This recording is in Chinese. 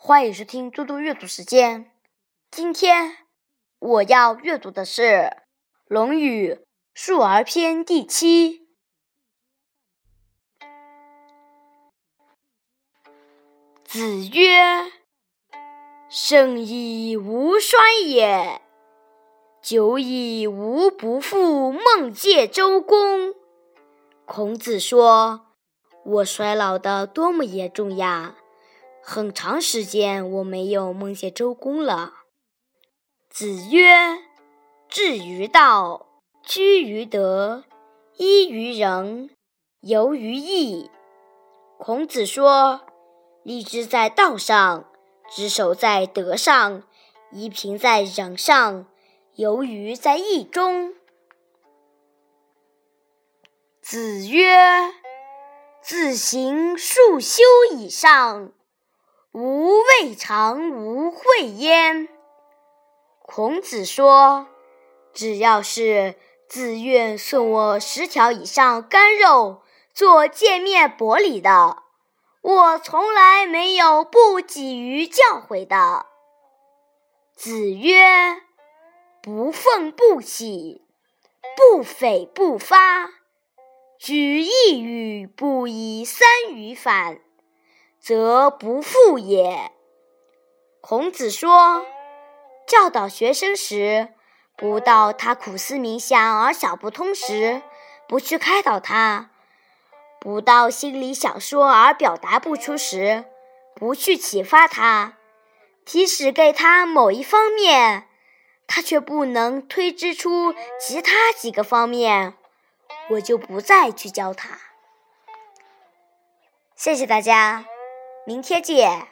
欢迎收听嘟嘟阅读时间。今天我要阅读的是《论语·述而篇》第七。子曰：“圣以无衰也，久矣吾不复梦见周公。”孔子说：“我衰老的多么严重呀！”很长时间我没有梦见周公了。子曰：“志于道，居于德，依于仁，游于义。”孔子说：“立志在道上，执守在德上，依凭在仁上，游于在义中。”子曰：“自行数修以上。”吾未尝无会焉。孔子说：“只要是自愿送我十条以上干肉做见面薄礼的，我从来没有不给予教诲的。”子曰：“不愤不启，不悱不发，举一语不以三语反。”则不复也。孔子说：“教导学生时，不到他苦思冥想而想不通时，不去开导他；不到心里想说而表达不出时，不去启发他。即使给他某一方面，他却不能推知出其他几个方面，我就不再去教他。”谢谢大家。明天见。